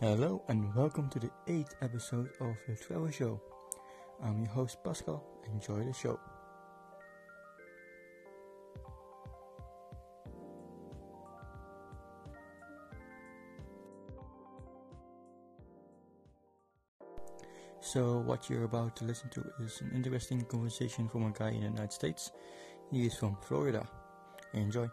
Hello and welcome to the eighth episode of the Travel Show. I'm your host Pascal. Enjoy the show. So, what you're about to listen to is an interesting conversation from a guy in the United States. He is from Florida. Enjoy.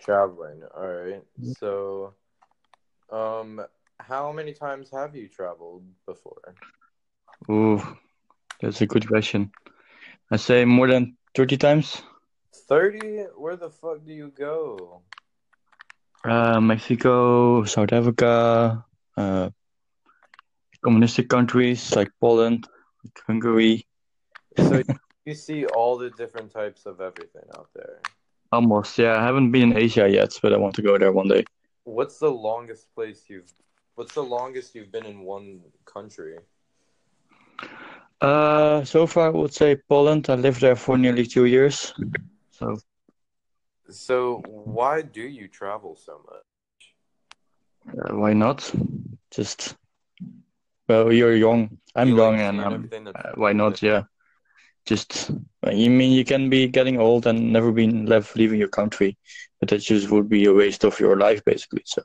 Traveling. All right. So, um, how many times have you traveled before? Ooh, that's a good question. I say more than 30 times. 30? Where the fuck do you go? Uh, Mexico, South Africa, uh, communistic countries like Poland, like Hungary. So you see all the different types of everything out there. Almost, yeah. I haven't been in Asia yet, but I want to go there one day. What's the longest place you've What's the longest you've been in one country? Uh, so far, I would say Poland. I lived there for nearly two years. So, So why do you travel so much? uh, why not? Just, well, you're young. I'm You like young, and seeing I'm, uh, why not? Yeah. Just, you mean you can be getting old and never been left leaving your country, but that just would be a waste of your life, basically. So,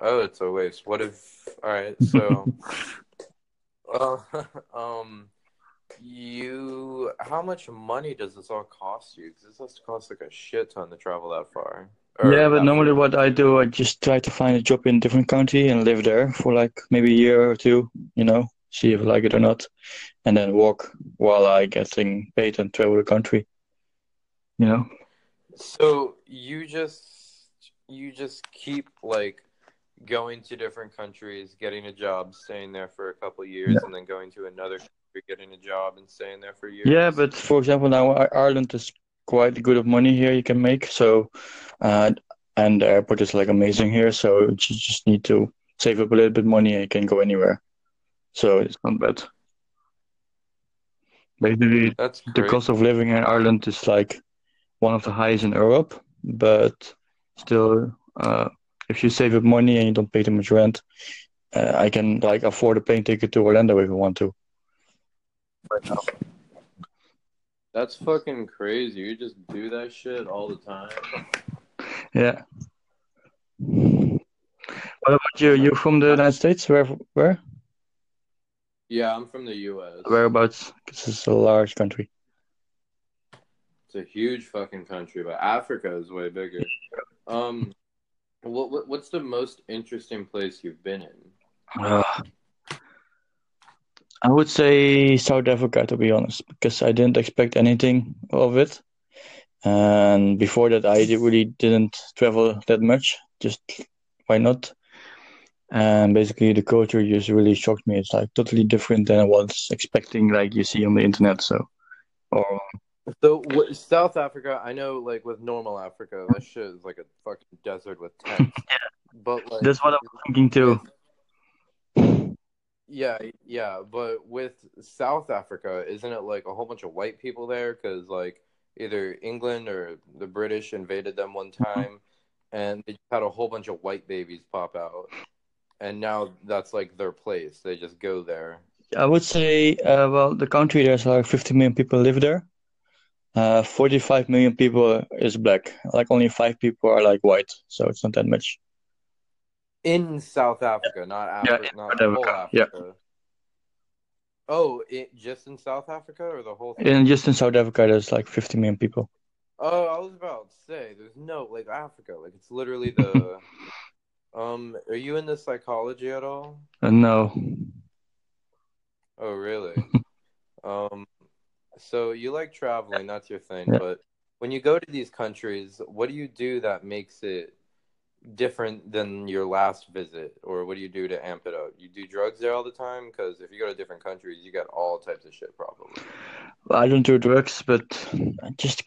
Oh, it's a waste. What if? All right, so, uh, um, you, how much money does this all cost you? Because this has to cost like a shit ton to travel that far. Yeah, but normally far. what I do, I just try to find a job in a different country and live there for like maybe a year or two, you know, see if I like it or not, and then walk while I getting paid and travel the country, you know. So you just, you just keep like going to different countries, getting a job, staying there for a couple years, and then going to another country, getting a job, and staying there for years. Yeah, but for example, now Ireland is quite good of money here you can make, so, uh, and the airport is like amazing here, so you just need to save up a little bit money and you can go anywhere. So it's not bad. Basically, That's the great. cost of living in Ireland is like one of the highest in Europe, but still, uh, if you save up money and you don't pay too much rent, uh, I can like afford a plane ticket to Orlando if I want to. Right now. That's fucking crazy. You just do that shit all the time. Yeah. What about you? You from the United States? Where, where? Yeah, I'm from the U.S. Whereabouts? This is a large country. It's a huge fucking country, but Africa is way bigger. Um, what, what what's the most interesting place you've been in? Uh, I would say South Africa, to be honest, because I didn't expect anything of it. And before that, I really didn't travel that much. Just why not? And basically, the culture just really shocked me. It's like totally different than I was expecting, like you see on the internet. So, or So wh- South Africa, I know, like with normal Africa, that shit is like a fucking desert with tents. yeah. But like, that's what I was thinking too. yeah, yeah, but with South Africa, isn't it like a whole bunch of white people there? Because like either England or the British invaded them one mm-hmm. time, and they had a whole bunch of white babies pop out, and now that's like their place. They just go there. I would say, uh, well, the country there's like 50 million people live there. Uh, 45 million people is black. Like only five people are like white, so it's not that much. In South Africa, not Yeah, Africa, in not whole Africa, yeah. Oh, it, just in South Africa or the whole thing? And just in South Africa, there's like 50 million people. Oh, I was about to say, there's no like Africa, like it's literally the. um, are you into psychology at all? Uh, no, Oh, really? um, so you like traveling, that's your thing, Yeah. but when you go to these countries, what do you do that makes it different than your last visit, or what do you do to amp it up? You do drugs there all the time? Because if you go to different countries, you got all types of shit probably. I don't do drugs, but I just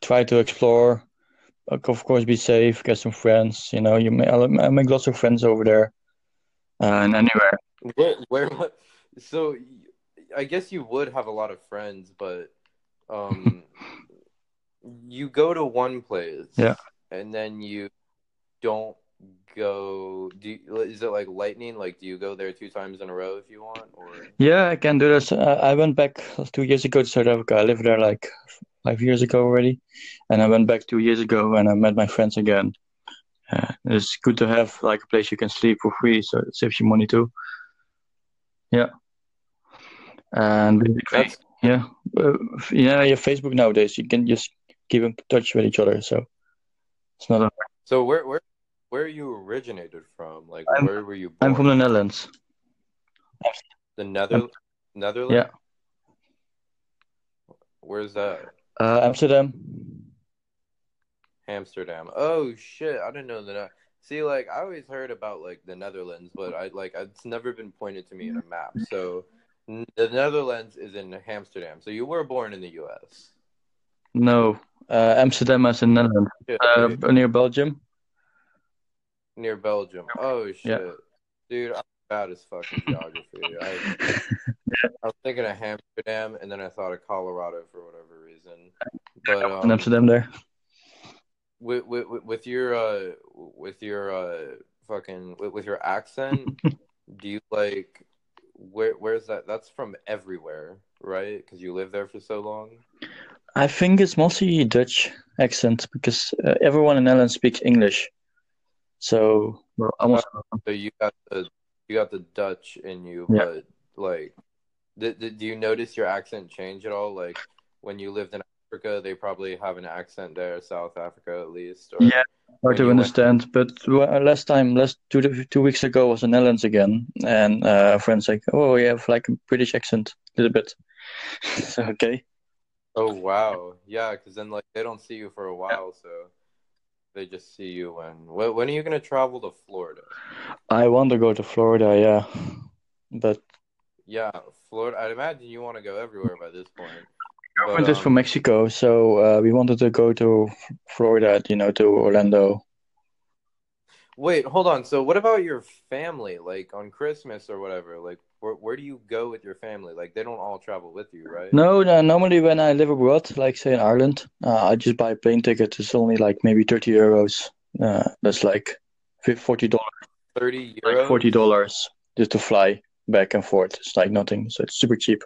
try to explore. Like, Of course, be safe, get some friends. You know, you may, I make lots of friends over there. and anywhere. Where, where, so I guess you would have a lot of friends, but um, you go to one place, Yeah. and then you don't go. Do you, is it like lightning? Like, do you go there two times in a row if you want, or Yeah, I can do this. Uh, I went back two years ago to South Africa. I lived there like five years ago already, and I went back two years ago and I met my friends again. Uh, it's good to have like a place you can sleep for free, so it saves you money too. Yeah, and basically, yeah, uh, yeah, you have Facebook nowadays. You can just keep in touch with each other, so it's not a. so? Where, where, where you originated from? Like, I'm where were you Born? I'm from the Netherlands. The Nether, Netherlands. Yeah, Where's that? Uh, Amsterdam. Amsterdam. Oh shit! I didn't know that. See, like I always heard about like the Netherlands, but I like it's never been pointed to me in a map. So n- the Netherlands is in Amsterdam. So you were born in the U.S. No, uh, Amsterdam is in Netherlands, Shit, uh, dude. near Belgium. near Belgium. Oh Yeah. shit, dude, I'm bad as fucking geography. I, I was thinking of Amsterdam, and then I thought of Colorado for whatever. But in um, Amsterdam there. with with with your uh with your uh fucking with, with your accent, do you like where where's that? That's from everywhere, right? Because you live there for so long. I think it's mostly Dutch accent because uh, everyone in Netherlands speaks English. So, well, almost. So you got the you got the Dutch in you, Yeah. but like, did, did, do you notice your accent change at all? Like when you lived in Africa, they probably have an accent there, South Africa at least. Or Yeah, hard to you went, understand. But uh, last time, last two two weeks ago, was in Netherlands again, and uh, friends like, "Oh, you have like a British accent, a little bit." So, okay. oh wow, yeah, because then like they don't see you for a while, so they just see you when when, when are you gonna travel to Florida? I want to go to Florida, yeah, but Yeah, Florida. I'd imagine you want to go everywhere by this point. Girlfriend is from um, Mexico, so uh, we wanted to go to Florida, you know, to Orlando. wait, hold on. So what about your family? Like on Christmas or whatever? Like where where do you go with your family? Like they don't all travel with you, right? No, no, normally when I live abroad, like say in Ireland, uh, I just buy a plane ticket. It's only like maybe 30 euros. Uh, that's like 40 dollars, Thirty like 40 dollars just to fly back and forth. It's like nothing, so it's super cheap.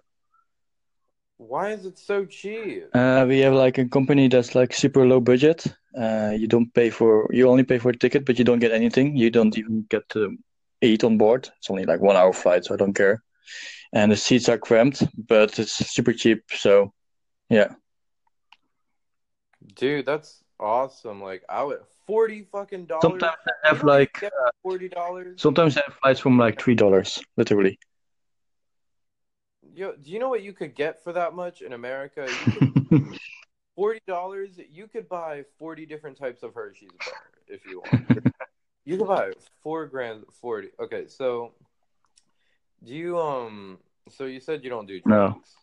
Why is it so cheap? Uh, we have like a company that's like super low budget. Uh, you don't pay for, you only pay for a ticket, but you don't get anything. You don't even get to eat on board. It's only like one hour flight, so I don't care. And the seats are cramped, but it's super cheap. So yeah. Dude, that's awesome. Like I would forty fucking dollars. Sometimes I have know what you like uh, for forty dollars? sometimes I have flights from like three dollars, literally. Yo, do you know what you could get for that much in America? Could forty dollars. You could buy forty different types of Hershey's bar if you want. You could buy four grand forty. Okay, so do you um? So you said you don't do No, drugs.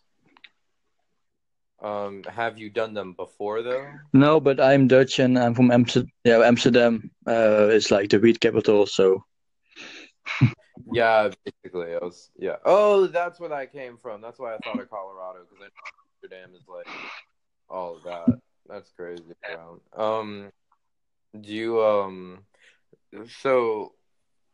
Um, have you done them before though? no, but I'm Dutch and I'm from Amsterdam. Yeah, Amsterdam uh, is like the weed capital, so Yeah, basically, I was. Yeah. Oh, that's where that came from. That's why I thought of Colorado because I know Amsterdam is like all of that. That's crazy, bro. Um, do you um? So,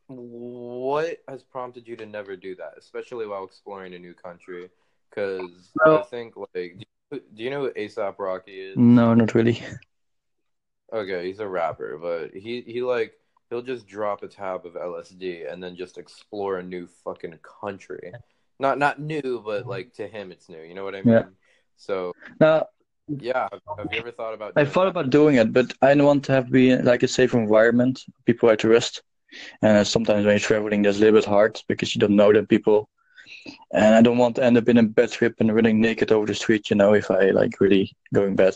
what has prompted you to never do that, especially while exploring a new country? Because I think like, do you, do you know who ASAP Rocky is? no, not really. Okay, he's a rapper, but he he like he'll just drop a tab of LSD and then just explore a new fucking country. Not not new, but mm-hmm. like to him it's new. You know what I mean? Yeah. So Now, yeah, have, have you ever thought about I thought that? about doing it, but I don't want to have be like a safe environment, people I trust. And uh, sometimes when you're traveling, that's a little bit hard because you don't know the people. And I don't want to end up in a bad trip and running naked over the street, you know, if I like really going bad.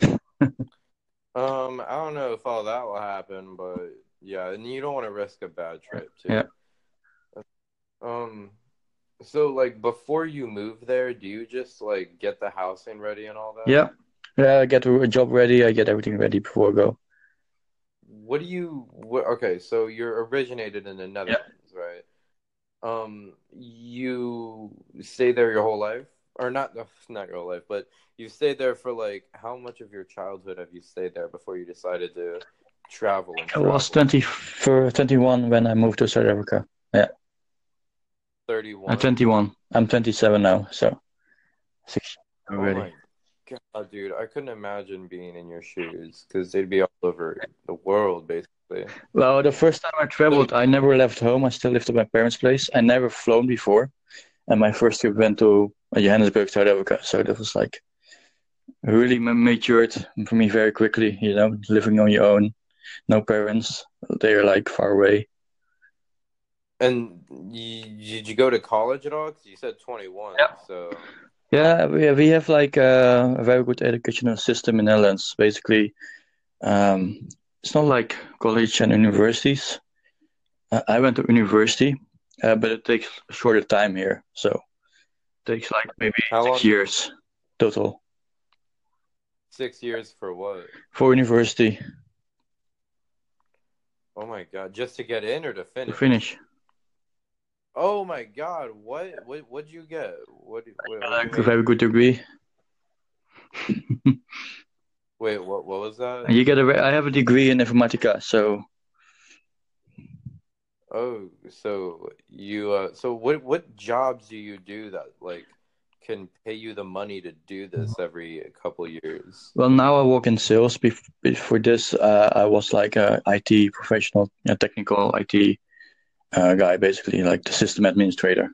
Um, I don't know if all that will happen, but yeah, and you don't want to risk a bad trip too. Yeah. Um, so like before you move there, do you just like get the housing ready and all that? Yeah. Yeah, I get a job ready, I get everything ready before I go. What do you what okay, so you're originated in the Yeah. Right? Um, you stay there your whole life, or not? Not your life, but you stayed there for like how much of your childhood have you stayed there before you decided to travel? I was 20 for 21 when I moved to South Africa. Yeah. 31. I'm 21. I'm 27 now, so six oh already. Oh god, dude! I couldn't imagine being in your shoes because they'd be all over the world, basically. Well, the first time I traveled, I never left home. I still lived at my parents' place. I never flown before, and my first trip went to Johannesburg, South Africa. So that was like really matured for me very quickly. You know, living on your own, no parents. They're like far away. And you, did you go to college at all? Because you said 21. Yeah. So Yeah, we have, we have like a, a very good educational system in the Netherlands. Basically, um, it's not like college and universities. Uh, I went to university, uh, but it takes a shorter time here. So it takes like maybe How six long- years total six years for what? for university Oh my god! Just to get in or to to finish? finish. Oh my god! What? What? What'd you get? What? what, you a very good degree. Wait, what? What was that? You get a. I have a degree in informatica, so Oh, so you uh so what what jobs do you do that like can pay you the money to do this every couple years? well now I work in sales. Bef- before this, uh, I was like a IT professional, a technical IT uh, guy, basically like the system administrator.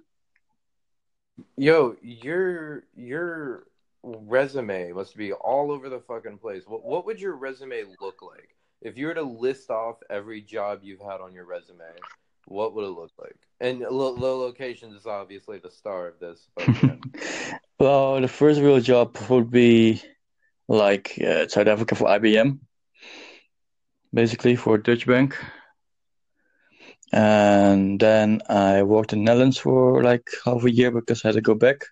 Yo, your your resume must be all over the fucking place. What what would your resume look like? If you were to list off every job you've had on your resume, what would it look like? And lo- low locations is obviously the star of this. Well, the first real job would be like uh, South Africa for IBM, basically for Dutch bank. And then I worked in Netherlands for like half a year because I had to go back.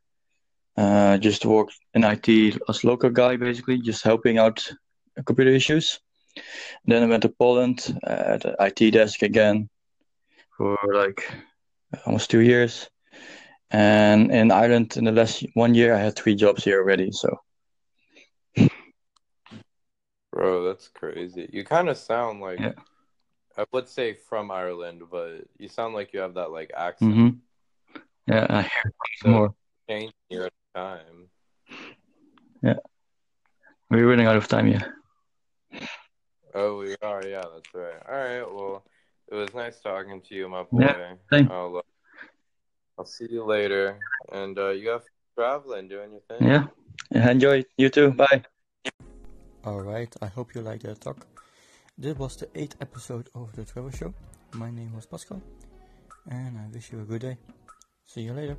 Uh, just worked in IT as local guy, basically, just helping out computer issues. Then I went to Poland at the IT desk again for like almost two years. And in Ireland, in the last one year, I had three jobs here already. So Bro, that's crazy. You kind of sound like Yeah. I would say from Ireland, but you sound like you have that like accent hmm yeah, I hear So- more. change here at time. Yeah, we're running out of time, yeah. Oh, we are. Yeah, that's right. All right. Well, it was nice talking to you, my boy. Yeah, same. I'll, uh, I'll see you later, and uh, you have fun traveling, doing your thing. Yeah. Enjoy. You too. Bye. Alright, I hope you liked that talk. This was the eighth episode of the Travel Show. My name was Pascal, and I wish you a good day. See you later.